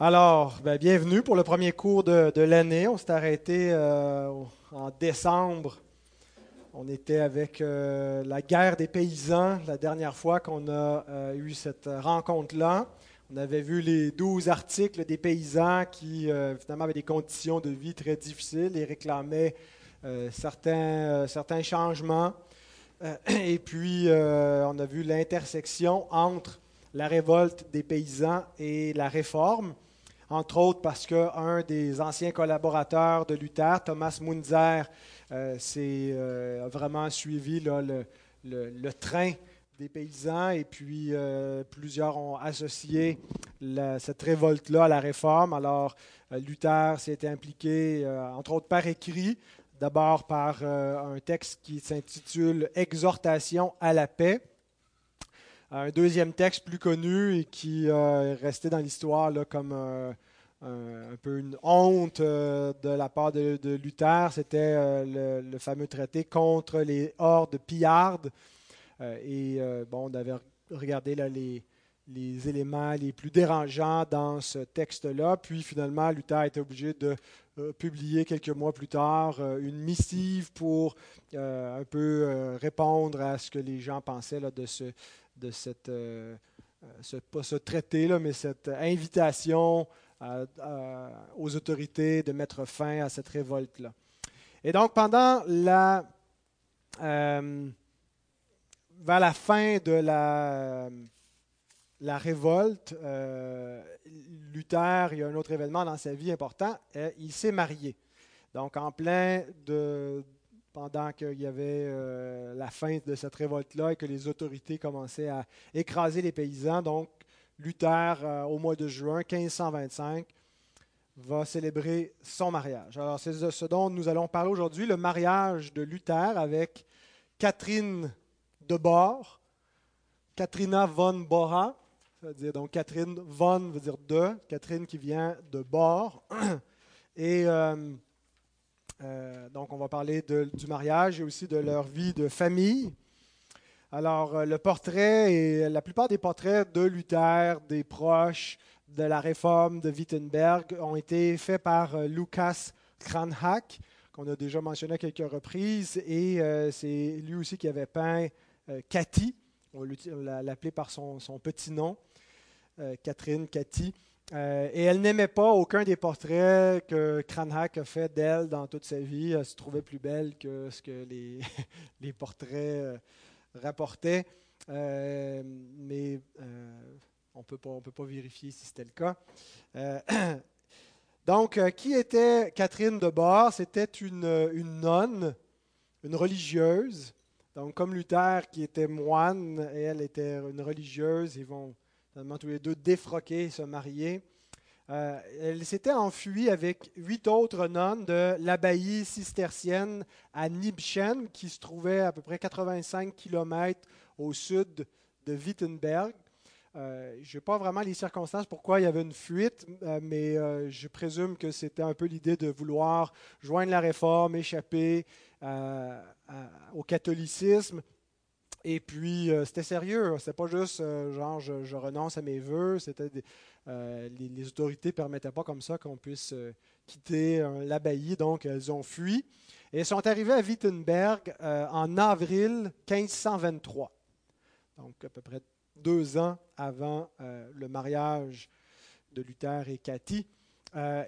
Alors, ben, bienvenue pour le premier cours de, l'année. On s'est arrêté euh, en décembre. On était avec euh, la guerre des paysans la dernière fois qu'on a euh, eu cette rencontre-là. On avait vu les douze articles des paysans qui, finalement, avaient des conditions de vie très difficiles et réclamaient certains changements. et puis, on a vu l'intersection entre la révolte des paysans et la réforme entre autres parce qu'un des anciens collaborateurs de Luther, Thomas Munzer, euh, euh, a vraiment suivi le, train des paysans et puis euh, plusieurs ont associé cette révolte-là à la réforme. Alors Luther s'est impliqué, entre autres par écrit, d'abord par un texte qui s'intitule Exhortation à la paix un deuxième texte plus connu et qui euh, est resté dans l'histoire comme euh, un, peu une honte euh, de la part de, Luther, c'était le, fameux traité contre les hordes pillardes. et bon, on avait regardé les, les éléments les plus dérangeants dans ce texte-là. Puis finalement, Luther était obligé de publier quelques mois plus tard une missive pour un peu répondre à ce que les gens pensaient là, de ce de cette, euh, euh, ce, pas ce traité, là, mais cette invitation aux autorités de mettre fin à cette révolte-là. Et donc, pendant la, euh, vers la fin de la, la révolte, Luther, il y a un autre événement dans sa vie important, il s'est marié. Donc, en plein de, pendant qu'il y avait euh, la fin de cette révolte-là et que les autorités commençaient à écraser les paysans. Donc, Luther, euh, au mois de juin 1525, va célébrer son mariage. Alors, c'est de ce dont nous allons parler aujourd'hui, le mariage de Luther avec Catherine de Bord, Katrina von Bora, dire donc Catherine von veut dire de, Catherine qui vient de Bord. Et euh, euh, donc, on va parler du mariage et aussi de leur vie de famille. Alors, euh, le portrait et la plupart des portraits de Luther, des proches de la réforme de Wittenberg ont été faits par euh, Lucas Kranhack, qu'on a déjà mentionné à quelques reprises, et c'est lui aussi qui avait peint Cathy, on l'appelait par son, petit nom, Catherine Cathy. Euh, et elle n'aimait pas aucun des portraits que Cranach a fait d'elle dans toute sa vie. Elle se trouvait plus belle que ce que les, les portraits euh, rapportaient. Euh, mais on ne peut pas vérifier si c'était le cas. donc, qui était Catherine de Bar C'était une, une nonne, une religieuse. Donc, comme Luther, qui était moine, et elle était une religieuse, ils vont tous les deux défroqués et se marier. Euh, elle s'était enfuie avec huit autres nonnes de l'abbaye cistercienne à Nibschen, qui se trouvait à peu près 85 km au sud de Wittenberg. Euh, je ne sais pas vraiment les circonstances pourquoi il y avait une fuite, euh, mais je présume que c'était un peu l'idée de vouloir joindre la réforme, échapper au catholicisme, et puis, euh, c'était sérieux. C'était pas juste euh, genre je, renonce à mes vœux. C'était euh, les, autorités ne permettaient pas comme ça qu'on puisse quitter l'abbaye. Donc, elles ont fui. Et sont arrivées à Wittenberg en avril 1523. Donc, à peu près deux ans avant le mariage de Luther et Cathy.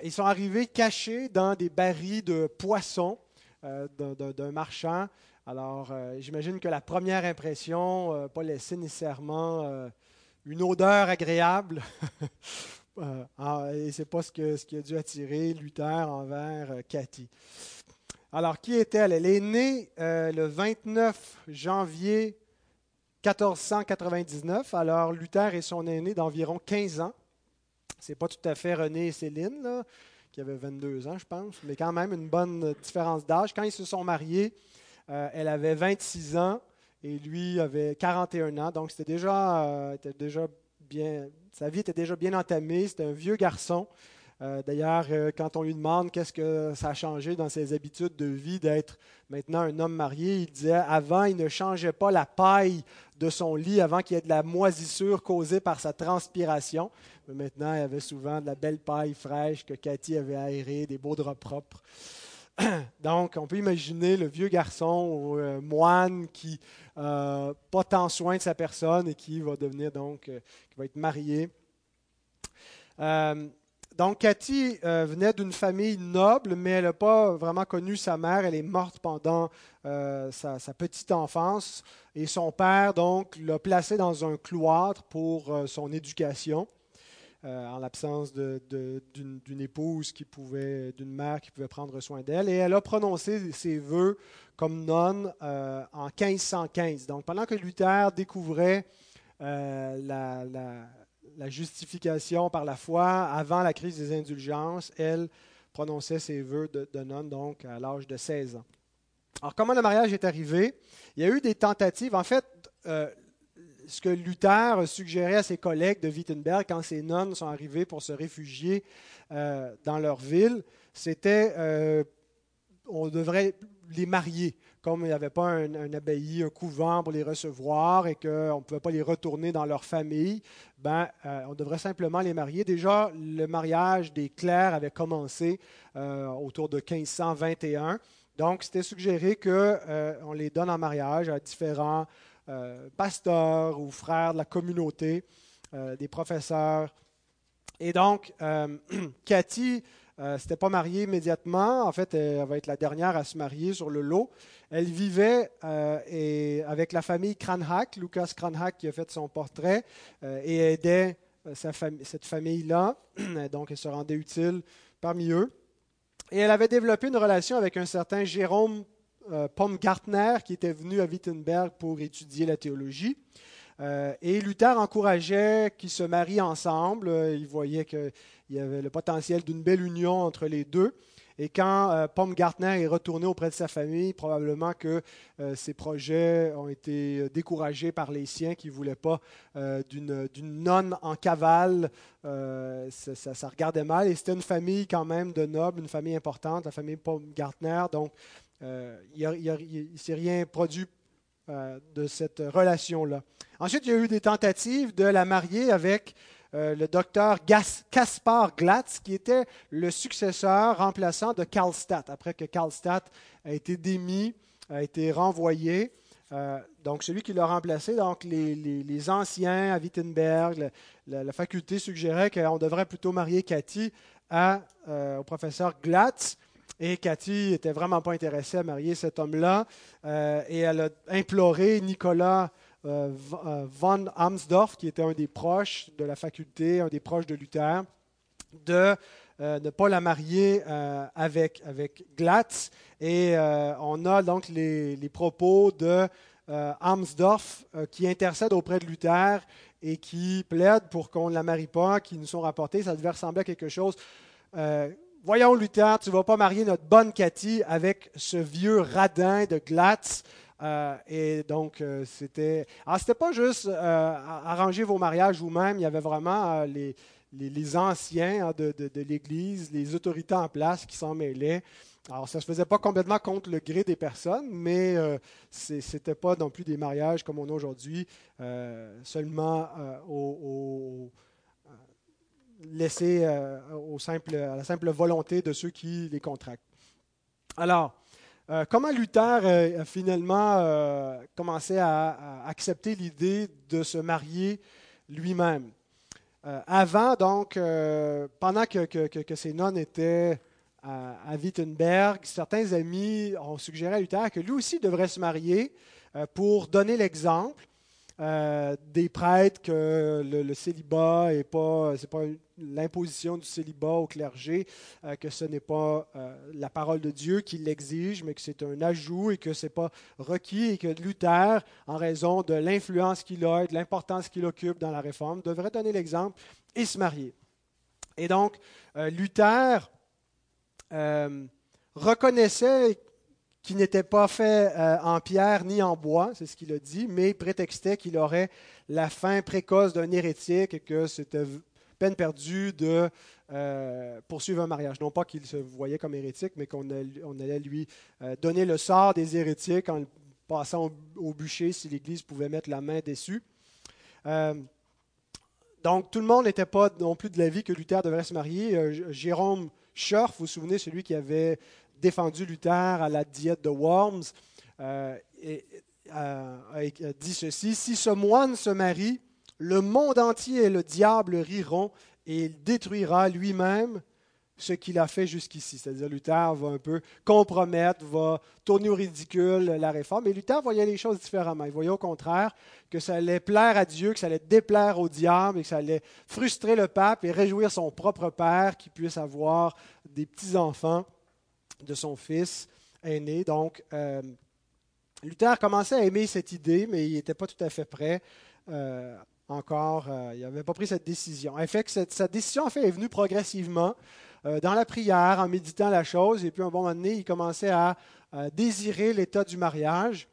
ils sont arrivés cachés dans des barils de poissons d'un marchand alors, euh, j'imagine que la première impression n'a euh, pas laissé nécessairement euh, une odeur agréable. et ce n'est pas ce, que, ce, qui a dû attirer Luther envers Cathy. Alors, qui est-elle? Elle est née le 29 janvier 1499. Alors, Luther est son aîné d'environ 15 ans. Ce n'est pas tout à fait René et Céline, qui avaient 22 ans, je pense, mais quand même une bonne différence d'âge. Quand ils se sont mariés, euh, elle avait 26 ans et lui avait 41 ans. Donc, c'était déjà, euh, déjà bien, sa vie était déjà bien entamée. C'était un vieux garçon. Euh, d'ailleurs, quand on lui demande qu'est-ce que ça a changé dans ses habitudes de vie d'être maintenant un homme marié, il disait avant, il ne changeait pas la paille de son lit avant qu'il y ait de la moisissure causée par sa transpiration. Mais maintenant, il avait souvent de la belle paille fraîche que Cathy avait aérée, des beaux draps propres. Donc, on peut imaginer le vieux garçon euh, moine qui n'a pas tant soin de sa personne et qui va devenir donc, qui va être marié. Donc, Cathy euh, venait d'une famille noble, mais elle n'a pas vraiment connu sa mère. Elle est morte pendant euh, sa, petite enfance. Et son père, donc, l'a placée dans un cloître pour euh, son éducation, en l'absence d'une épouse qui pouvait, d'une mère qui pouvait prendre soin d'elle. Et elle a prononcé ses vœux comme nonne en 1515. Donc, pendant que Luther découvrait la la justification par la foi avant la crise des indulgences, elle prononçait ses vœux de, nonne donc à l'âge de 16 ans. Alors comment le mariage est arrivé? Il y a eu des tentatives. En fait, euh, ce que Luther suggérait à ses collègues de Wittenberg quand ces nonnes sont arrivées pour se réfugier euh, dans leur ville, c'était euh, on devrait les marier comme il n'y avait pas un, abbaye, un couvent pour les recevoir et qu'on ne pouvait pas les retourner dans leur famille, ben, euh, on devrait simplement les marier. Déjà, le mariage des clercs avait commencé euh, autour de 1521. Donc, c'était suggéré qu'on les donne en mariage à différents pasteurs ou frères de la communauté, des professeurs. Et donc, Cathy euh, s'était pas mariée immédiatement. En fait, elle va être la dernière à se marier sur le lot. Elle vivait euh, et, avec la famille Cranhack, Lucas Cranhack qui a fait son portrait, euh, et aidait euh, cette famille-là. Donc, elle se rendait utile parmi eux. Et elle avait développé une relation avec un certain Jérôme Baumgartner qui était venu à Wittenberg pour étudier la théologie. et Luther encourageait qu'ils se marient ensemble. Il voyait qu'il y avait le potentiel d'une belle union entre les deux. Et quand euh, Baumgartner est retourné auprès de sa famille, probablement que euh, ses projets ont été euh, découragés par les siens qui ne voulaient pas d'une nonne en cavale. Ça, regardait mal. Et c'était une famille quand même de nobles, une famille importante, la famille Baumgartner. Donc, il ne s'est rien produit de cette relation-là. Ensuite, il y a eu des tentatives de la marier avec euh, le docteur Caspar Glatz, qui était le successeur remplaçant de Karlstadt, après que Karlstadt a été démis, a été renvoyé. Euh, donc, celui qui l'a remplacé, donc les, anciens à Wittenberg, la, faculté suggérait qu'on devrait plutôt marier Cathy euh, au professeur Glatz. Et Cathy n'était vraiment pas intéressée à marier cet homme-là. et elle a imploré Nicolas euh, euh, von Amsdorf, qui était un des proches de la faculté, un des proches de Luther, de euh, ne pas la marier avec, avec Glatz. Et on a donc les, propos de Amsdorf qui intercède auprès de Luther et qui plaide pour qu'on ne la marie pas, qui nous sont rapportés. Ça devait ressembler à quelque chose. Voyons, Luther, tu ne vas pas marier notre bonne Cathy avec ce vieux radin de Glatz. Euh, et donc, euh, c'était. Alors, c'était pas juste euh, arranger vos mariages vous-même, il y avait vraiment les, les, anciens hein, de, de, l'Église, les autorités en place qui s'en mêlaient. Alors, ça ne se faisait pas complètement contre le gré des personnes, mais ce n'était pas non plus des mariages comme on a aujourd'hui, seulement au, laissés simple, à la simple volonté de ceux qui les contractent. Alors, euh, comment Luther euh, a finalement euh, commencé à, accepter l'idée de se marier lui-même? avant, donc, pendant que, que, ces nonnes étaient à, Wittenberg, certains amis ont suggéré à Luther que lui aussi devrait se marier pour donner l'exemple euh, des prêtres que le, célibat n'est pas, c'est pas l'imposition du célibat au clergé, euh, que ce n'est pas euh, la parole de Dieu qui l'exige, mais que c'est un ajout et que ce n'est pas requis et que Luther, en raison de l'influence qu'il a et de l'importance qu'il occupe dans la réforme, devrait donner l'exemple et se marier. Et donc, Luther reconnaissait qui n'était pas fait euh, en pierre ni en bois, c'est ce qu'il a dit, mais prétextait qu'il aurait la fin précoce d'un hérétique et que c'était peine perdue de poursuivre un mariage. Non pas qu'il se voyait comme hérétique, mais qu'on allait lui donner le sort des hérétiques en passant au, bûcher si l'Église pouvait mettre la main dessus. donc tout le monde n'était pas non plus de l'avis que Luther devrait se marier. Jérôme Schorf, vous vous souvenez, celui qui avait défendu Luther à la diète de Worms, euh, euh, dit ceci, Si ce moine se marie, le monde entier et le diable riront, et il détruira lui-même ce qu'il a fait jusqu'ici. C'est-à-dire Luther va un peu compromettre, va tourner au ridicule la réforme. Et Luther voyait les choses différemment. Il voyait au contraire que ça allait plaire à Dieu, que ça allait déplaire au diable et que ça allait frustrer le pape et réjouir son propre père qui puisse avoir des petits-enfants de son fils aîné. Donc, euh, Luther commençait à aimer cette idée, mais il n'était pas tout à fait prêt. Euh, encore, euh, il n'avait pas pris cette décision. En fait, cette, cette décision en fait, est venue progressivement. Dans la prière, en méditant la chose. Et puis, un bon moment donné, il commençait à désirer l'état du mariage.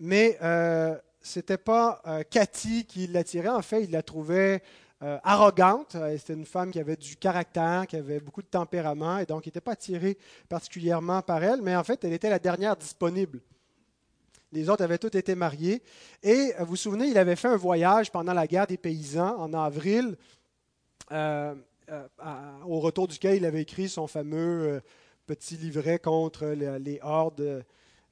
Mais ce n'était pas Cathy qui l'attirait. En fait, il la trouvait arrogante. C'était une femme qui avait du caractère, qui avait beaucoup de tempérament, et donc il n'était pas attiré particulièrement par elle, mais en fait, elle était la dernière disponible. Les autres avaient tous été mariés. Et vous vous souvenez, il avait fait un voyage pendant la guerre des paysans en avril. Euh, au retour duquel il avait écrit son fameux euh, petit livret contre les, hordes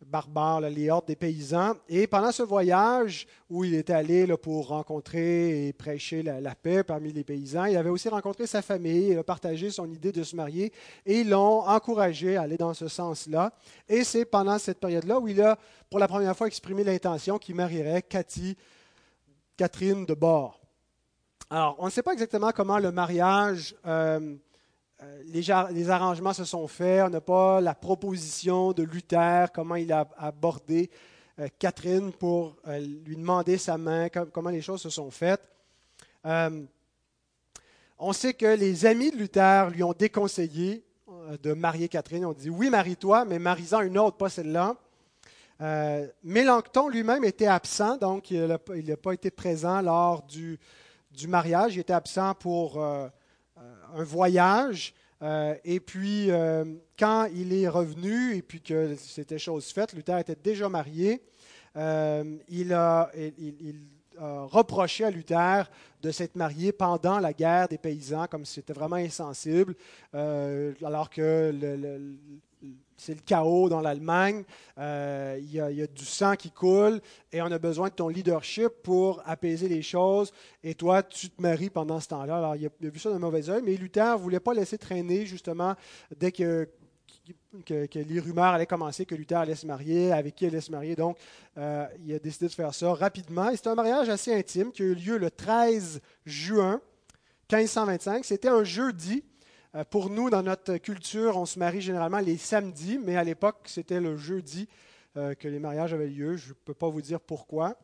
barbares, les hordes des paysans. Et pendant ce voyage où il était allé pour rencontrer et prêcher la, paix parmi les paysans, il avait aussi rencontré sa famille, il a partagé son idée de se marier et ils l'ont encouragé à aller dans ce sens-là. Et c'est pendant cette période-là où il a pour la première fois exprimé l'intention qu'il marierait Cathy, Catherine de Bord. Alors, on ne sait pas exactement comment le mariage, euh, euh, les, arrangements se sont faits. On n'a pas la proposition de Luther, comment il a abordé euh, Catherine pour lui demander sa main, comment les choses se sont faites. on sait que les amis de Luther lui ont déconseillé de marier Catherine. On dit oui, marie-toi, mais marie-en une autre, pas celle-là. Mélenchon lui-même était absent, donc il n'a pas été présent lors du, mariage. Il était absent pour euh, euh, un voyage. Euh, et puis, quand il est revenu et puis que c'était chose faite, Luther était déjà marié, il a, reproché à Luther de s'être marié pendant la guerre des paysans, comme c'était vraiment insensible, alors que c'est le chaos dans l'Allemagne, euh, il, y a du sang qui coule et on a besoin de ton leadership pour apaiser les choses. Et toi, tu te maries pendant ce temps-là. Alors, il a, vu ça d'un mauvais oeil, mais Luther ne voulait pas laisser traîner, justement, dès que, les rumeurs allaient commencer, que Luther allait se marier, avec qui allait se marier. Donc, euh, il a décidé de faire ça rapidement. Et c'est un mariage assez intime qui a eu lieu le 13 juin 1525. C'était un jeudi. Euh, pour nous, dans notre culture, on se marie généralement les samedis, mais à l'époque, c'était le jeudi euh, que les mariages avaient lieu. Je ne peux pas vous dire pourquoi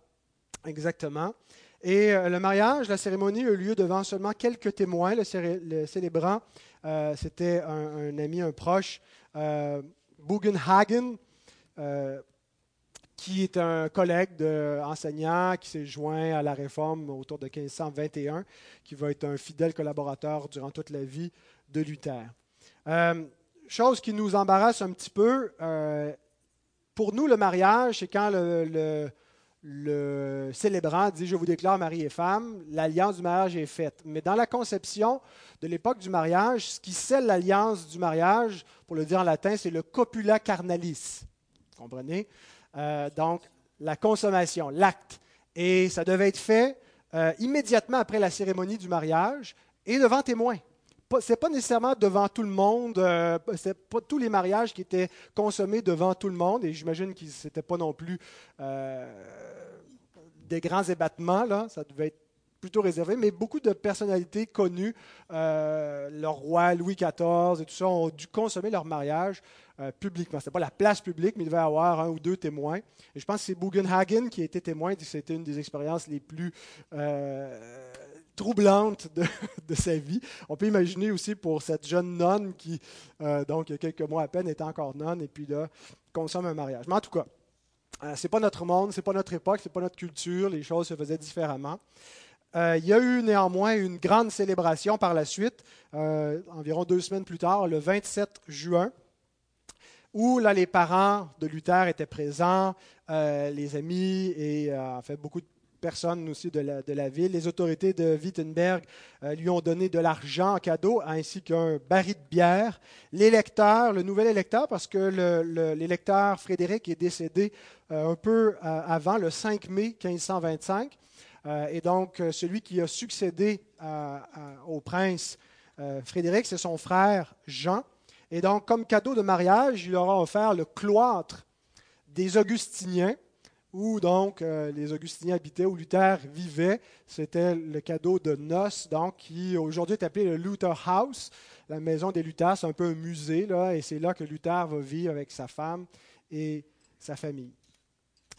exactement. Et euh, le mariage, la cérémonie a eu lieu devant seulement quelques témoins. Le, célébrant, c'était un, ami, un proche, Bugenhagen, qui est un collègue d'enseignant qui s'est joint à la réforme autour de 1521, qui va être un fidèle collaborateur durant toute la vie de Luther. Euh, chose qui nous embarrasse un petit peu, euh, pour nous, le mariage, c'est quand le, célébrant dit Je vous déclare mari et femme, l'alliance du mariage est faite. Mais dans la conception de l'époque du mariage, ce qui scelle l'alliance du mariage, pour le dire en latin, c'est le copula carnalis. Vous comprenez? Euh, Donc, la consommation, l'acte. Et ça devait être fait immédiatement après la cérémonie du mariage et devant témoins c'est pas nécessairement devant tout le monde. Euh, c'est pas tous les mariages qui étaient consommés devant tout le monde. Et j'imagine que c'était pas non plus euh, des grands ébattements. Là. Ça devait être plutôt réservé, mais beaucoup de personnalités connues, euh, le roi Louis XIV et tout ça, ont dû consommer leur mariage publiquement. Ce pas la place publique, mais il devait y avoir un ou deux témoins. Et je pense que c'est Bugenhagen qui a été témoin, c'était une des expériences les plus troublante de, sa vie. On peut imaginer aussi pour cette jeune nonne qui, euh, donc, il y a quelques mois à peine, était encore nonne et puis là, consomme un mariage. Mais en tout cas, euh, ce n'est pas notre monde, ce n'est pas notre époque, ce n'est pas notre culture, les choses se faisaient différemment. Euh, il y a eu néanmoins une grande célébration par la suite, euh, environ deux semaines plus tard, le 27 juin, où là, les parents de Luther étaient présents, les amis et en fait beaucoup de personnes aussi de la, de la ville. Les autorités de Wittenberg lui ont donné de l'argent en cadeau, ainsi qu'un baril de bière. L'électeur, le nouvel électeur, parce que l'électeur Frédéric est décédé un peu avant, le 5 mai 1525. Euh, et donc, euh, celui qui a succédé au prince euh, Frédéric, c'est son frère Jean. Et donc, comme cadeau de mariage, il leur a offert le cloître des Augustiniens, où donc les Augustiniens habitaient, où Luther vivait. C'était le cadeau de noces, donc, qui aujourd'hui est appelé le Luther House, la maison des Luthers. C'est un peu un musée, là, et c'est là que Luther va vivre avec sa femme et sa famille.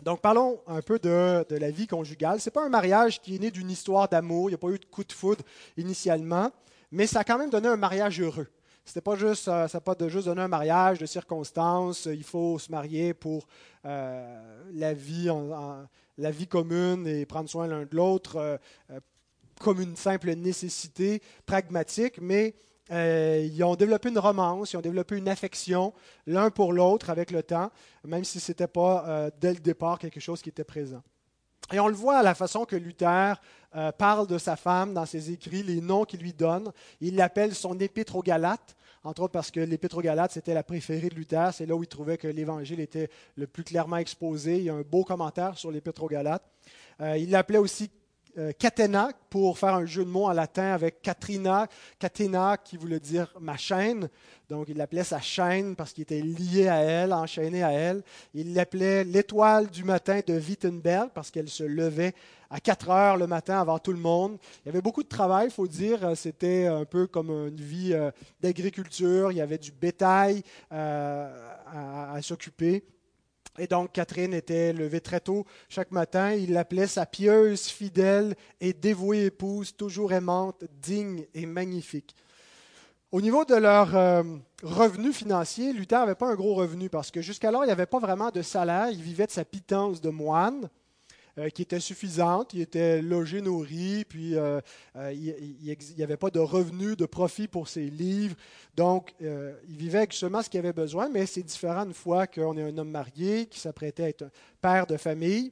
Donc, parlons un peu de, la vie conjugale. Ce n'est pas un mariage qui est né d'une histoire d'amour, il n'y a pas eu de coup de foudre initialement, mais ça a quand même donné un mariage heureux. C'était pas juste, euh, ça pas de juste donné un mariage de circonstances. Il faut se marier pour euh, la vie, la vie commune et prendre soin l'un de l'autre euh, comme une simple nécessité pragmatique, mais euh, ils ont développé une romance, ils ont développé une affection l'un pour l'autre avec le temps, même si ce n'était pas euh, dès le départ quelque chose qui était présent. Et on le voit à la façon que Luther euh, parle de sa femme dans ses écrits, les noms qu'il lui donne. Il l'appelle son épître aux Galates, entre autres parce que l'épître aux Galates, c'était la préférée de Luther. C'est là où il trouvait que l'Évangile était le plus clairement exposé. Il y a un beau commentaire sur l'épître aux Galates. il l'appelait aussi euh, catena pour faire un jeu de mots en latin avec Katrina, catena qui voulait dire ma chaîne. Donc il l'appelait sa chaîne parce qu'il était lié à elle, enchaîné à elle. Il l'appelait l'étoile du matin de Wittenberg parce qu'elle se levait à 4 heures le matin avant tout le monde. Il y avait beaucoup de travail, il faut dire. C'était un peu comme une vie euh, d'agriculture. Il y avait du bétail euh, à s'occuper. Et donc, Catherine était levée très tôt chaque matin. Il l'appelait sa pieuse, fidèle et dévouée épouse, toujours aimante, digne et magnifique. Au niveau de leur euh, revenu financier, Luther n'avait pas un gros revenu parce que jusqu'alors, il n'y avait pas vraiment de salaire. Il vivait de sa pitance de moine. Euh, qui était suffisante. Il était logé, nourri, puis euh, euh, il n'y avait pas de revenus, de profit pour ses livres. Donc, il vivait avec seulement ce qu'il avait besoin, mais c'est différent une fois qu'on est un homme marié, qui s'apprêtait à être un père de famille.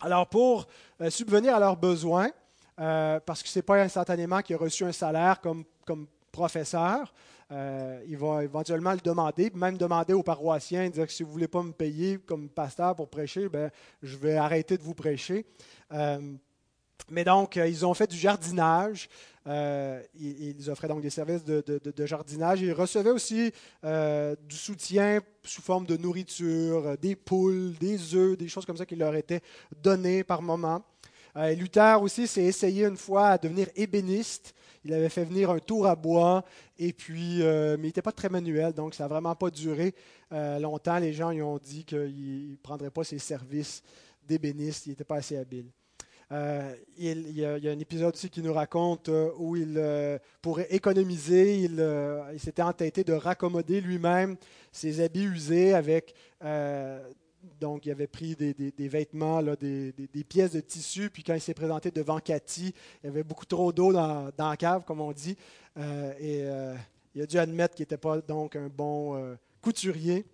Alors, pour subvenir à leurs besoins, parce que ce n'est pas instantanément qu'il a reçu un salaire comme, comme professeur, euh, il va éventuellement le demander, même demander aux paroissiens, dire que si vous ne voulez pas me payer comme pasteur pour prêcher, ben, je vais arrêter de vous prêcher. Euh, mais donc, euh, ils ont fait du jardinage. ils, offraient donc des services de, jardinage. Ils recevaient aussi du soutien sous forme de nourriture, des poules, des œufs, des choses comme ça qui leur étaient données par moment. Luther aussi s'est essayé une fois à devenir ébéniste. Il avait fait venir un tour à bois, et puis, euh, mais il n'était pas très manuel, donc ça n'a vraiment pas duré euh, longtemps. Les gens lui ont dit qu'il ne prendrait pas ses services d'ébéniste, il n'était pas assez habile. Euh, il, y a, un épisode aussi qui nous raconte où il, pour économiser, il s'était entêté de raccommoder lui-même ses habits usés avec donc, il avait pris des, vêtements, des, pièces de tissu, puis quand il s'est présenté devant Cathy, il y avait beaucoup trop d'eau dans, la cave, comme on dit, euh, et euh, il a dû admettre qu'il n'était pas donc un bon euh, couturier.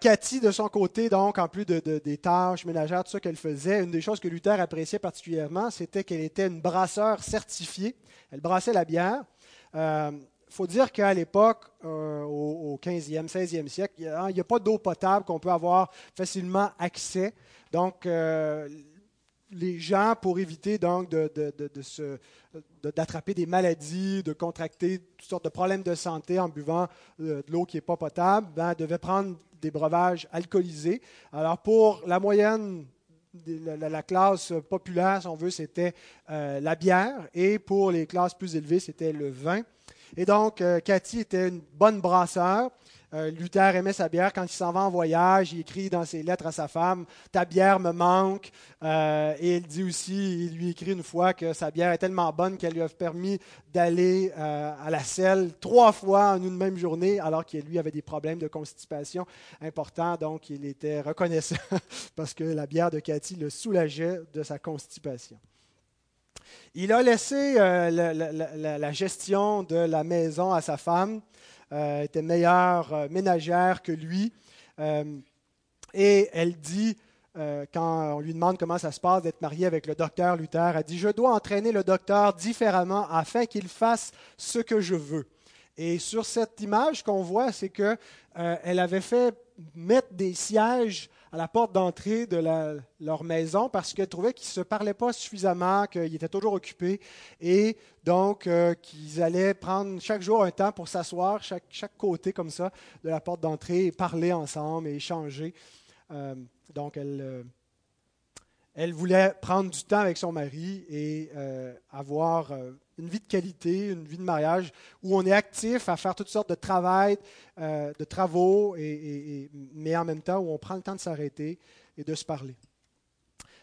Cathy, de son côté, donc, en plus de, des tâches ménagères, tout ça qu'elle faisait, une des choses que Luther appréciait particulièrement, c'était qu'elle était une brasseur certifiée. Elle brassait la bière. Il faut dire qu'à l'époque, euh, au, 15e, 16e siècle, il n'y a, pas d'eau potable qu'on peut avoir facilement accès. Donc, euh, les gens, pour éviter donc de, d'attraper des maladies, de contracter toutes sortes de problèmes de santé en buvant euh, de l'eau qui n'est pas potable, ben, devaient prendre des breuvages alcoolisés. Alors, pour la moyenne la, classe populaire, si on veut, c'était la bière, et pour les classes plus élevées, c'était le vin. Et donc, euh, Cathy était une bonne brasseur. Euh, Luther aimait sa bière. Quand il s'en va en voyage, il écrit dans ses lettres à sa femme Ta bière me manque. Euh, et il dit aussi il lui écrit une fois que sa bière est tellement bonne qu'elle lui a permis d'aller à la selle trois fois en une même journée, alors qu'il lui avait des problèmes de constipation importants. Donc, il était reconnaissant parce que la bière de Cathy le soulageait de sa constipation. Il a laissé euh, la, gestion de la maison à sa femme, euh, était meilleure euh, ménagère que lui. et elle dit, quand on lui demande comment ça se passe d'être mariée avec le docteur Luther, elle dit, je dois entraîner le docteur différemment afin qu'il fasse ce que je veux. Et sur cette image qu'on voit, c'est qu'elle elle avait fait mettre des sièges à la porte d'entrée de leur maison parce qu'elle trouvait qu'ils ne se parlaient pas suffisamment, qu'ils étaient toujours occupés et donc euh, qu'ils allaient prendre chaque jour un temps pour s'asseoir, chaque, côté comme ça de la porte d'entrée et parler ensemble et échanger. Euh, donc elle, euh, elle voulait prendre du temps avec son mari et avoir une vie de qualité, une vie de mariage où on est actif à faire toutes sortes de euh, travaux, mais en même temps où on prend le temps de s'arrêter et de se parler.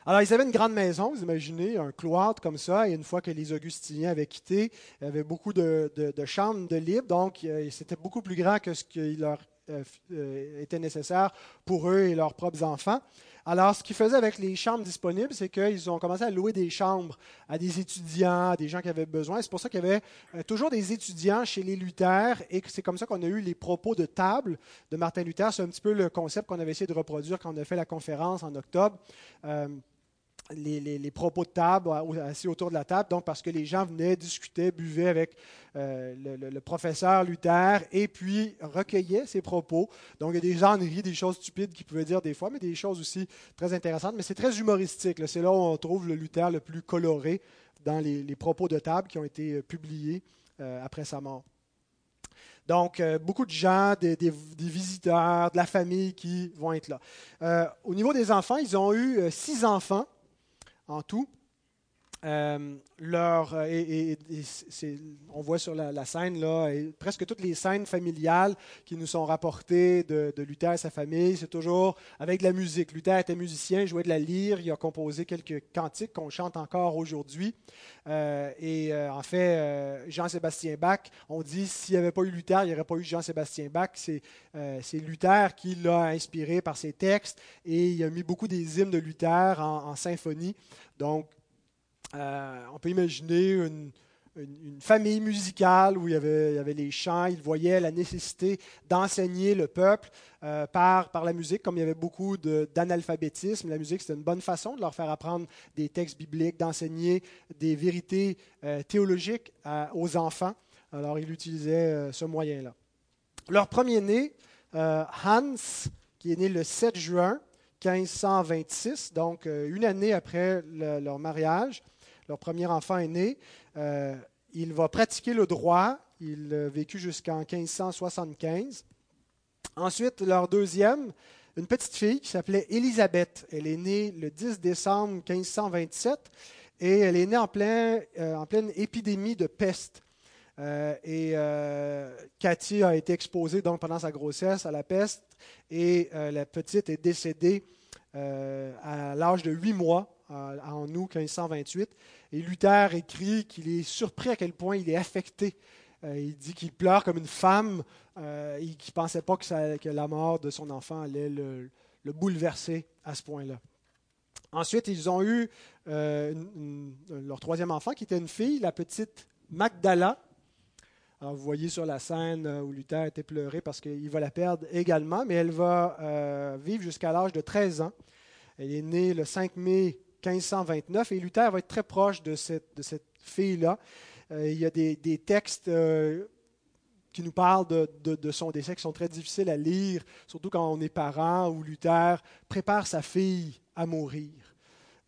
Alors, ils avaient une grande maison, vous imaginez, un cloître comme ça, et une fois que les Augustiniens avaient quitté, il y avait beaucoup de, chambres de libre, donc euh, c'était beaucoup plus grand que ce qui leur euh, était nécessaire pour eux et leurs propres enfants. Alors, ce qu'ils faisaient avec les chambres disponibles, c'est qu'ils ont commencé à louer des chambres à des étudiants, à des gens qui avaient besoin. C'est pour ça qu'il y avait euh, toujours des étudiants chez les Luther et c'est comme ça qu'on a eu les propos de table de Martin Luther. C'est un petit peu le concept qu'on avait essayé de reproduire quand on a fait la conférence en octobre. Euh, les, propos de table, assis autour de la table, donc parce que les gens venaient, discuter, buvaient avec euh, le, professeur Luther et puis recueillaient ses propos. Donc il y a des gens des choses stupides qu'il pouvait dire des fois, mais des choses aussi très intéressantes. Mais c'est très humoristique. C'est là où on trouve le Luther le plus coloré dans les, propos de table qui ont été euh, publiés euh, après sa mort. Donc, beaucoup de gens, des, visiteurs, de la famille qui vont être là. au niveau des enfants, ils ont eu six enfants en tout. Euh, euh, et, on voit sur la, scène là, presque toutes les scènes familiales qui nous sont rapportées de, Luther et sa famille, c'est toujours avec de la musique. Luther était musicien, jouait de la lyre, il a composé quelques cantiques qu'on chante encore aujourd'hui. Euh, et en fait, Jean-Sébastien Bach, on dit s'il n'y avait pas eu Luther, il n'y aurait pas eu Jean-Sébastien Bach. C'est, Luther qui l'a inspiré par ses textes et il a mis beaucoup des hymnes de Luther en, en symphonie. Donc, euh, on peut imaginer une, famille musicale où il y, avait, les chants, il voyait la nécessité d'enseigner le peuple euh, par, la musique, comme il y avait beaucoup d'analphabétisme. La musique, c'était une bonne façon de leur faire apprendre des textes bibliques, d'enseigner des vérités euh, théologiques aux enfants. Alors, il utilisait ce moyen-là. Leur premier-né, Hans, qui est né le 7 juin 1526, donc une année après leur mariage, leur premier enfant est né. Euh, il va pratiquer le droit. Il a vécu jusqu'en 1575. Ensuite, leur deuxième, une petite fille qui s'appelait Élisabeth. Elle est née le 10 décembre 1527 et elle est née en, plein, euh, en pleine épidémie de peste. Euh, et Cathy a été exposée donc pendant sa grossesse à la peste et la petite est décédée à l'âge de 8 mois en août 1528. Et Luther écrit qu'il est surpris à quel point il est affecté. Euh, il dit qu'il pleure comme une femme euh, et qu'il ne pensait pas que, la mort de son enfant allait le, bouleverser à ce point-là. Ensuite, ils ont eu euh, leur troisième enfant qui était une fille, la petite Magdala. Alors, vous voyez sur la scène où Luther était pleuré parce qu'il va la perdre également, mais elle va vivre jusqu'à l'âge de 13 ans. Elle est née le 5 mai 1529. Et Luther va être très proche de cette, de cette fille-là. Euh, il y a des, des textes euh, qui nous parlent de, de, son décès qui sont très difficiles à lire, surtout quand on est parent, où Luther prépare sa fille à mourir.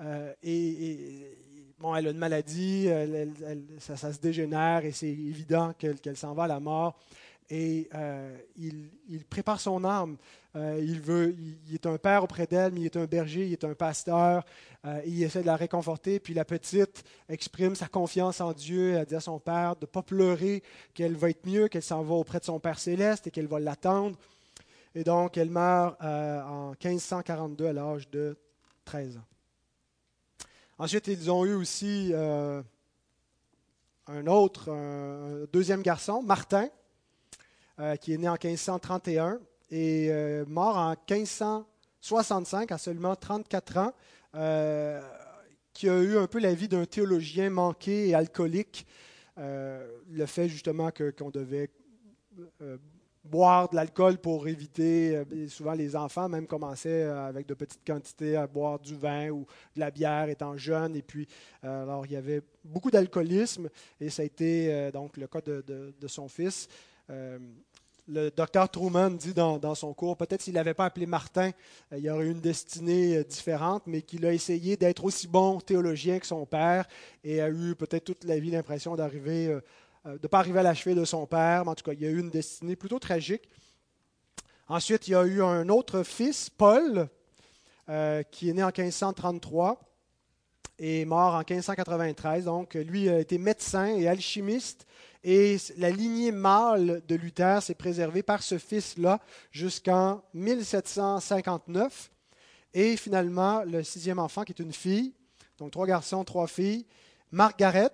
Euh, et, bon, elle a une maladie, ça, ça, se dégénère et c'est évident qu'elle s'en va à la mort et euh, il, prépare son âme. Euh, il, veut, il, est un père auprès d'elle, mais il est un berger, il est un pasteur. Euh, il essaie de la réconforter. Puis la petite exprime sa confiance en Dieu. Elle dit à son père de ne pas pleurer, qu'elle va être mieux, qu'elle s'en va auprès de son Père céleste et qu'elle va l'attendre. Et donc, elle meurt en 1542 à l'âge de 13 ans. Ensuite, ils ont eu aussi un autre, un deuxième garçon, Martin. Euh, qui est né en 1531 et euh, mort en 1565 à seulement 34 ans. Euh, qui a eu un peu la vie d'un théologien manqué et alcoolique. le fait justement qu'on devait boire de l'alcool pour éviter, souvent les enfants même commençaient avec de petites quantités à boire du vin ou de la bière étant jeunes. Et puis, alors il y avait beaucoup d'alcoolisme et ça a été donc le cas de, son fils. Le docteur Truman dit dans, son cours, peut-être s'il n'avait pas appelé Martin, il y aurait eu une destinée différente, mais qu'il a essayé d'être aussi bon théologien que son père et a eu peut-être toute la vie l'impression d'arriver euh, de ne pas arriver à l'achever de son père, mais en tout cas, il y a eu une destinée plutôt tragique. Ensuite, il y a eu un autre fils, Paul, euh, qui est né en 1533 et mort en 1593. Donc, lui a été médecin et alchimiste. Et la lignée mâle de Luther s'est préservée par ce fils-là jusqu'en 1759. Et finalement, le sixième enfant, qui est une fille, donc trois garçons, trois filles, Margaret,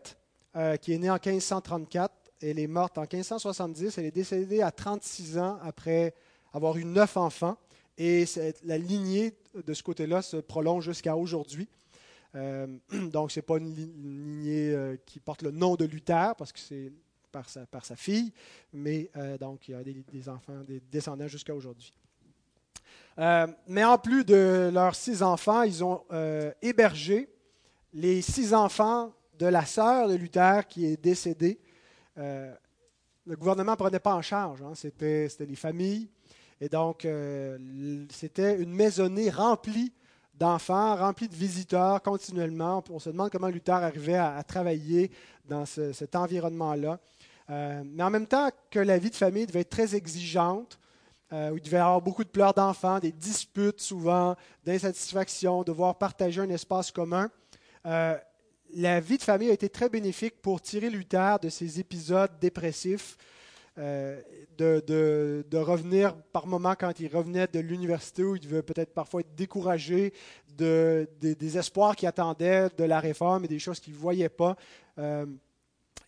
euh, qui est née en 1534. Elle est morte en 1570. Elle est décédée à 36 ans après avoir eu neuf enfants. Et la lignée de ce côté-là se prolonge jusqu'à aujourd'hui. Euh, donc, ce n'est pas une, lignée euh, qui porte le nom de Luther, parce que c'est par sa, par sa, fille, mais donc il y a des, enfants, des descendants jusqu'à aujourd'hui. mais en plus de leurs six enfants, ils ont hébergé les six enfants de la sœur de Luther qui est décédée. Euh, le gouvernement ne prenait pas en charge, hein. c'était, les familles. Et donc, euh, c'était une maisonnée remplie d'enfants, remplie de visiteurs continuellement. On se demande comment Luther arrivait à, travailler dans cet environnement-là. Euh, mais en même temps que la vie de famille devait être très exigeante, où il devait y avoir beaucoup de pleurs d'enfants, des disputes souvent, d'insatisfaction, devoir partager un espace commun la vie de famille a été très bénéfique pour tirer Luther de ces épisodes dépressifs, euh, de, revenir par moments quand il revenait de l'université où il devait peut-être parfois être découragé de, des espoirs qui attendaient de la réforme et des choses qu'il ne voyait pas. Euh,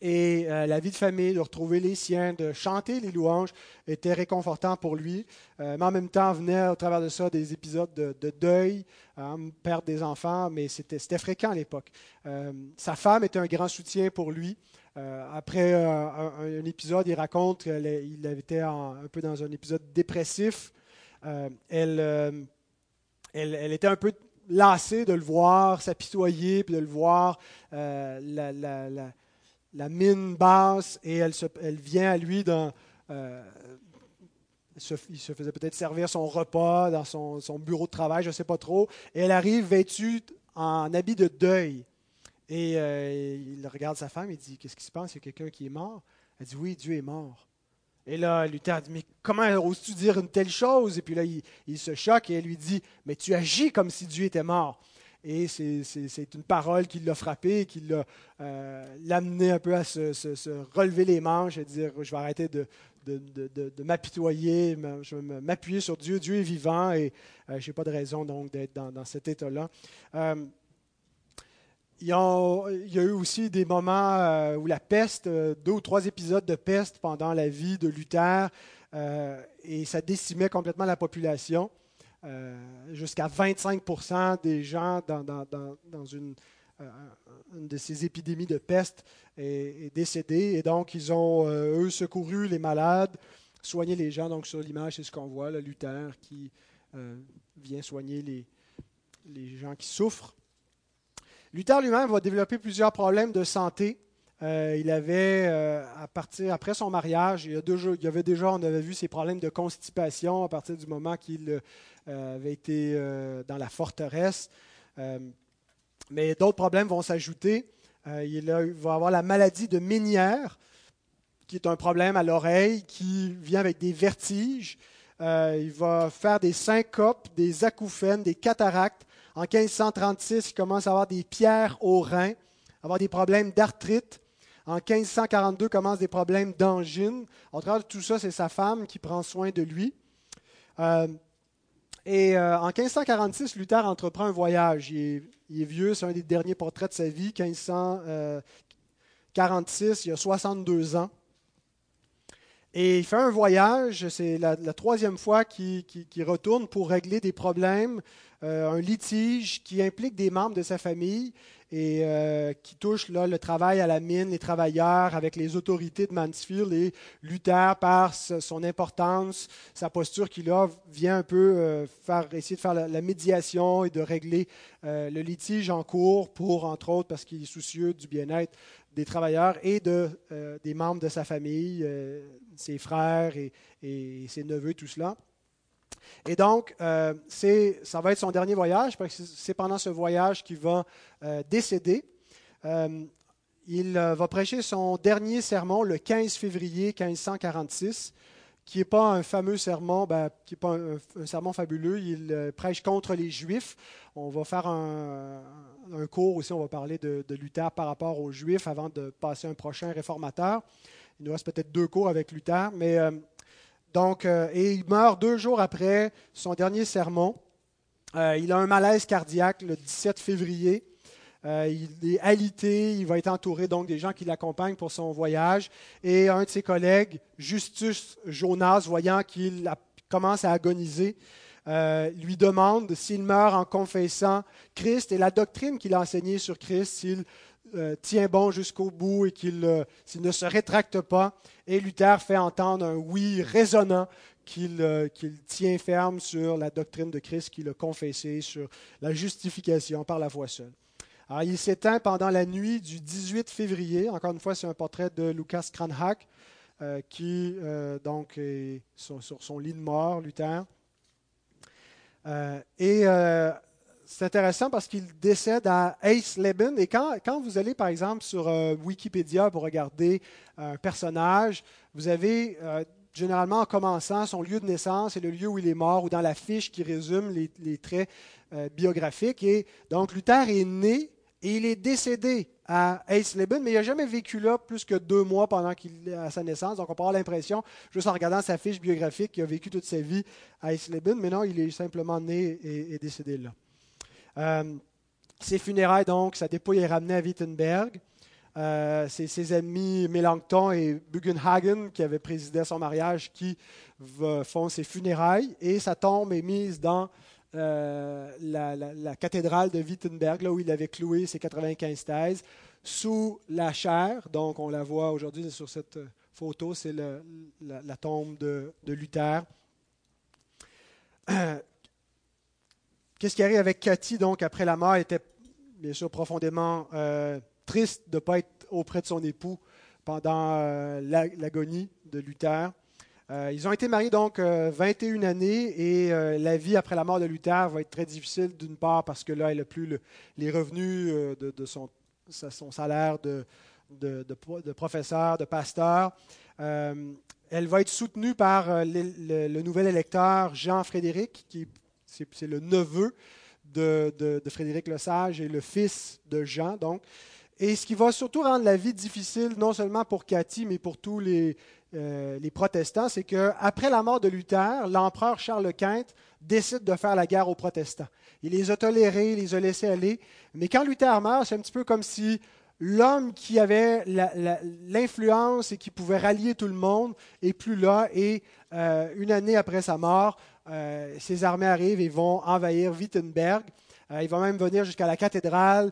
et euh, la vie de famille, de retrouver les siens, de chanter les louanges était réconfortant pour lui. Mais en même temps, venait au travers de ça des épisodes de, deuil, hein, perdre des enfants, mais c'était fréquent à l'époque. Sa femme était un grand soutien pour lui. Après un, épisode, il raconte qu'il était un peu dans un épisode dépressif. Elle, elle, était un peu lassée de le voir s'apitoyer, puis de le voir la, mine basse et elle, elle vient à lui dans... Euh, il se faisait peut-être servir son repas dans son, bureau de travail, je ne sais pas trop. Et elle arrive vêtue en habit de deuil. Et euh, il regarde sa femme et dit Qu'est-ce qui se passe? Il y a quelqu'un qui est mort Elle dit Oui, Dieu est mort. Et là, Luther dit Mais comment oses-tu dire une telle chose? Et puis là, il, se choque et elle lui dit Mais tu agis comme si Dieu était mort. Et c'est une parole qui l'a frappé, qui l'a euh, amené un peu à se, relever les manches et dire Je vais arrêter de, de, m'apitoyer, je vais m'appuyer sur Dieu. Dieu est vivant et euh, je n'ai pas de raison donc d'être dans, cet état-là. Euh, il, y a, eu aussi des moments où la peste, deux ou trois épisodes de peste pendant la vie de Luther, et ça décimait complètement la population. Euh, jusqu'à 25% des gens dans, une, euh, de ces épidémies de peste est, décédés. Et donc, ils ont, euh, eux, secouru les malades, soigné les gens. Donc, sur l'image, c'est ce qu'on voit, le Luther qui vient soigner les, les gens qui souffrent. Luther lui-même va développer plusieurs problèmes de santé. il avait, à partir après son mariage, il y, il avait déjà, on avait vu ses problèmes de constipation à partir du moment qu'il euh, avait été euh, dans la forteresse. Euh, mais d'autres problèmes vont s'ajouter. il va avoir la maladie de Ménière, qui est un problème à l'oreille, qui vient avec des vertiges. il va faire des syncopes, des acouphènes, des cataractes. En 1536, il commence à avoir des pierres aux reins, avoir des problèmes d'arthrite. En 1542, commence des problèmes d'angine. Au travers de tout ça, c'est sa femme qui prend soin de lui. Et euh, en 1546, Luther entreprend un voyage. Il est, vieux, c'est un des derniers portraits de sa vie. 1546, il a 62 ans. Et il fait un voyage, c'est la, troisième fois qu'il retourne pour régler des problèmes, euh, un litige qui implique des membres de sa famille. et euh, qui touche là, le travail à la mine, les travailleurs avec les autorités de Mansfield. Et Luther, par son importance, sa posture qu'il a, vient un peu euh, faire, essayer de faire la, médiation et de régler euh, le litige en cours pour, entre autres, parce qu'il est soucieux du bien-être des travailleurs et de, des membres de sa famille, ses frères et ses neveux, tout cela. Et donc, euh, ça va être son dernier voyage, parce que c'est pendant ce voyage qu'il va euh, décéder. Euh, il va prêcher son dernier sermon le 15 février 1546, qui n'est pas un fameux sermon, ben, qui n'est pas un, sermon fabuleux. Il prêche contre les Juifs. On va faire un, cours aussi, on va parler de, de, Luther par rapport aux Juifs avant de passer un prochain réformateur. Il nous reste peut-être deux cours avec Luther, mais donc, euh, et il meurt deux jours après son dernier sermon. Euh, il a un malaise cardiaque le 17 février. Euh, il est alité, il va être entouré donc des gens qui l'accompagnent pour son voyage. Et un de ses collègues, Justus Jonas, voyant qu'il commence à agoniser, lui demande s'il meurt en confessant Christ et la doctrine qu'il a enseignée sur Christ, euh, tient bon jusqu'au bout et qu'il euh, ne se rétracte pas. Et Luther fait entendre un oui résonnant euh, qu'il tient ferme sur la doctrine de Christ qu'il a confessée, sur la justification par la foi seule. Alors, il s'éteint pendant la nuit du 18 février. Encore une fois, c'est un portrait de Lucas Cranach, qui donc est sur, son lit de mort, Luther. et c'est intéressant parce qu'il décède à Eisleben. Et quand, quand, vous allez, par exemple, sur euh, Wikipédia pour regarder un personnage, vous avez euh, généralement en commençant son lieu de naissance et le lieu où il est mort, ou dans la fiche qui résume les, traits euh, biographiques. Et donc, Luther est né et il est décédé à Eisleben, mais il n'a jamais vécu là plus que deux mois pendant sa naissance. Donc, on peut avoir l'impression, juste en regardant sa fiche biographique, qu'il a vécu toute sa vie à Eisleben, mais non, il est simplement né et décédé là. Euh, ses funérailles, donc, sa dépouille est ramenée à Wittenberg. Euh, c'est ses amis Mélenchon et Bugenhagen, qui avaient présidé son mariage, qui font ses funérailles. Et sa tombe est mise dans euh, la, cathédrale de Wittenberg, là où il avait cloué ses 95 thèses, sous la chair. Donc, on la voit aujourd'hui sur cette photo, c'est la, tombe de Luther. Qu'est-ce qui arrive avec Cathy, donc, après la mort? Elle était bien sûr profondément euh, triste de ne pas être auprès de son époux pendant euh, l'agonie de Luther. Euh, ils ont été mariés donc 21 années et la vie après la mort de Luther va être très difficile d'une part parce que là, elle n'a plus les revenus de, son, salaire de, professeur, de pasteur. elle va être soutenue par le, le nouvel électeur Jean-Frédéric, qui c'est le neveu de, de, Frédéric Lesage et le fils de Jean. Donc. Et ce qui va surtout rendre la vie difficile, non seulement pour Cathy, mais pour tous les, euh, protestants, c'est qu'après la mort de Luther, l'empereur Charles Quint décide de faire la guerre aux protestants. Il les a tolérés, il les a laissés aller. Mais quand Luther meurt, c'est un petit peu comme si l'homme qui avait l'influence et qui pouvait rallier tout le monde est plus là. Et euh, une année après sa mort, euh, ses armées arrivent et vont envahir Wittenberg. Euh, il va même venir jusqu'à la cathédrale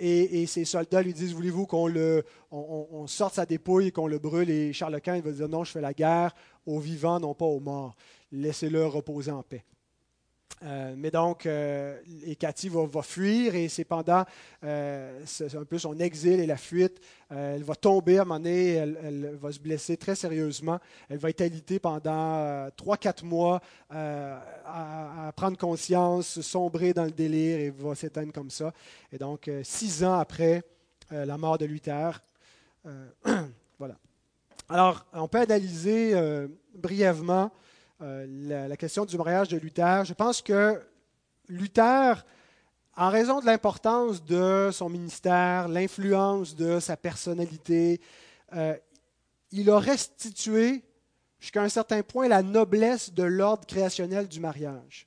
et, ses soldats lui disent Voulez-vous qu'on le, on, sorte sa dépouille et qu'on le brûle? Et Charles Quint va dire Non, je fais la guerre aux vivants, non pas aux morts. Laissez-le reposer en paix. Euh, mais donc, euh, et Cathy va, fuir et c'est pendant euh, un peu son exil et la fuite, elle va tomber à un moment donné, elle, va se blesser très sérieusement. Elle va être alitée pendant 3-4 mois à, prendre conscience, sombrer dans le délire et va s'éteindre comme ça. Et donc, six ans après la mort de Luther, voilà. Alors, on peut analyser brièvement euh, la, question du mariage de Luther. Je pense que Luther, en raison de l'importance de son ministère, l'influence de sa personnalité, euh, il a restitué jusqu'à un certain point la noblesse de l'ordre créationnel du mariage.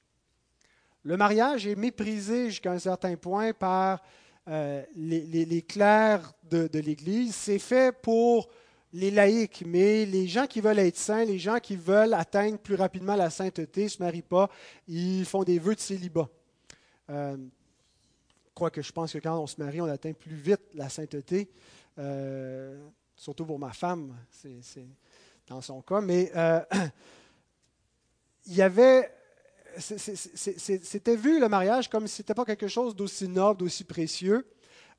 Le mariage est méprisé jusqu'à un certain point par euh, les, clercs de, de l'Église. C'est fait pour les laïcs, mais les gens qui veulent être saints, les gens qui veulent atteindre plus rapidement la sainteté, ne se marient pas, ils font des vœux de célibat. Euh, quoique je pense que quand on se marie, on atteint plus vite la sainteté, surtout pour ma femme, c'est dans son cas. Mais il y avait c'était vu le mariage comme si ce n'était pas quelque chose d'aussi noble, d'aussi précieux.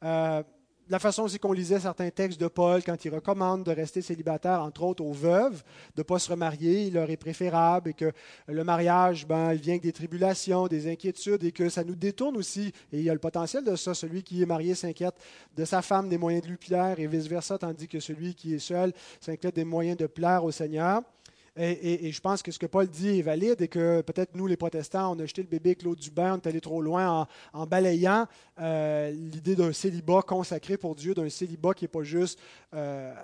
Euh, la façon aussi qu'on lisait certains textes de Paul quand il recommande de rester célibataire, entre autres aux veuves, de ne pas se remarier, il leur est préférable et que le mariage, ben, il vient avec des tribulations, des inquiétudes et que ça nous détourne aussi, et il y a le potentiel de ça, celui qui est marié s'inquiète de sa femme, des moyens de lui plaire et vice-versa, tandis que celui qui est seul s'inquiète des moyens de plaire au Seigneur. Et, je pense que ce que Paul dit est valide et que peut-être nous, les protestants, on a jeté le bébé avec l'eau on est allé trop loin en, balayant euh, l'idée d'un célibat consacré pour Dieu, d'un célibat qui n'est pas juste euh,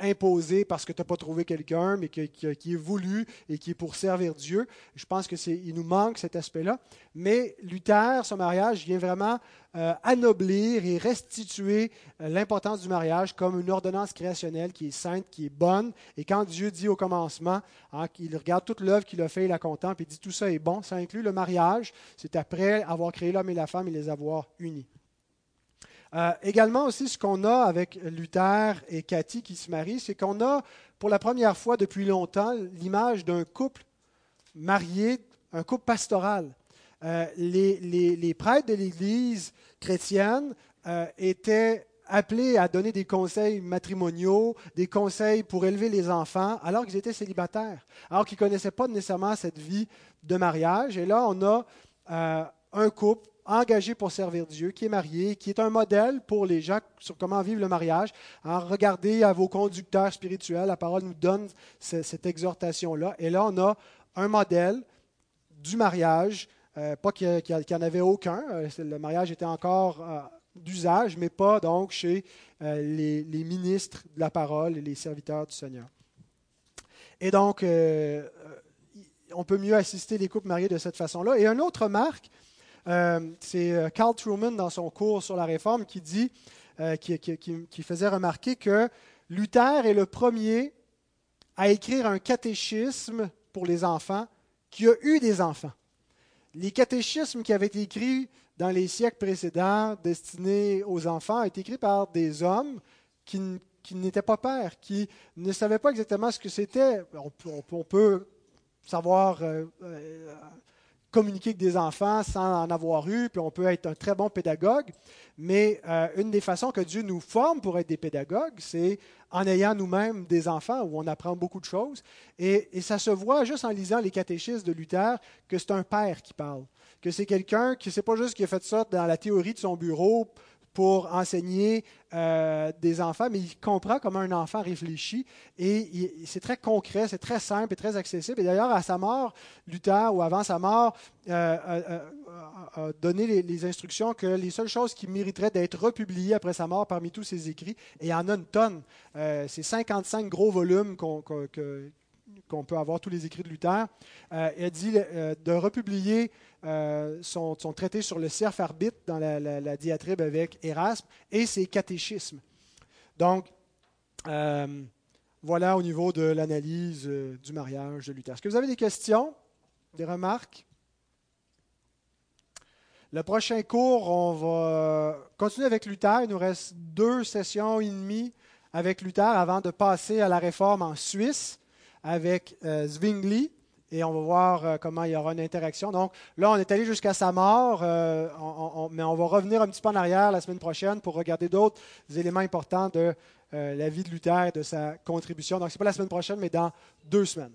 imposé parce que tu n'as pas trouvé quelqu'un, mais qui, est voulu et qui est pour servir Dieu. Je pense qu'il nous manque cet aspect-là. Mais Luther, son mariage, vient vraiment euh, anoblir et restituer euh, l'importance du mariage comme une ordonnance créationnelle qui est sainte, qui est bonne. Et quand Dieu dit au commencement, hein, qu'il regarde toute l'œuvre qu'il a fait, il la contemple, et dit tout ça est bon, ça inclut le mariage. C'est après avoir créé l'homme et la femme et les avoir unis. Euh, également aussi, ce qu'on a avec Luther et Cathy qui se marient, c'est qu'on a pour la première fois depuis longtemps l'image d'un couple marié, un couple pastoral. Euh, les, prêtres de l'Église chrétienne euh, étaient appelés à donner des conseils matrimoniaux, des conseils pour élever les enfants, alors qu'ils étaient célibataires, alors qu'ils ne connaissaient pas nécessairement cette vie de mariage. Et là, on a un couple engagé pour servir Dieu, qui est marié, qui est un modèle pour les gens sur comment vivre le mariage. regardez à vos conducteurs spirituels, la parole nous donne cette exhortation-là. Et là, on a un modèle du mariage, euh, pas qu'il n'y en avait aucun, euh, le mariage était encore euh, d'usage, mais pas donc chez les, les, ministres de la parole et les serviteurs du Seigneur. Et donc, on peut mieux assister les couples mariés de cette façon-là. Et une autre marque, euh, c'est euh, Carl Truman, dans son cours sur la réforme, qui, dit, euh, qui, faisait remarquer que Luther est le premier à écrire un catéchisme pour les enfants qui a eu des enfants. Les catéchismes qui avaient été écrits dans les siècles précédents, destinés aux enfants, ont été écrits par des hommes qui, n'étaient pas pères, qui ne savaient pas exactement ce que c'était. On, peut savoir communiquer avec des enfants sans en avoir eu, puis on peut être un très bon pédagogue. Mais euh, une des façons que Dieu nous forme pour être des pédagogues, c'est en ayant nous-mêmes des enfants où on apprend beaucoup de choses. Et, ça se voit juste en lisant les catéchistes de Luther que c'est un père qui parle, que c'est quelqu'un qui, c'est pas juste qui a fait ça dans la théorie de son bureau pour enseigner euh, des enfants, mais il comprend comment un enfant réfléchit et c'est très concret, c'est très simple et très accessible. Et d'ailleurs, à sa mort, Luther, ou avant sa mort, euh, a donné les, instructions que les seules choses qui mériteraient d'être republiées après sa mort parmi tous ses écrits, et il en a une tonne, euh, c'est 55 gros volumes qu'on peut avoir tous les écrits de Luther. Euh, il a dit de republier euh, son, traité sur le cerf arbitre dans la, diatribe avec Erasme et ses catéchismes. Donc, euh, voilà au niveau de l'analyse euh, du mariage de Luther. Est-ce que vous avez des questions, des remarques? Le prochain cours, on va continuer avec Luther. Il nous reste deux sessions et demie avec Luther avant de passer à la réforme en Suisse avec Zwingli et on va voir euh, comment il y aura une interaction. Donc là, on est allé jusqu'à sa mort, euh, mais on va revenir un petit peu en arrière la semaine prochaine pour regarder d'autres éléments importants de euh, la vie de Luther et de sa contribution. Donc ce n'est pas la semaine prochaine, mais dans deux semaines.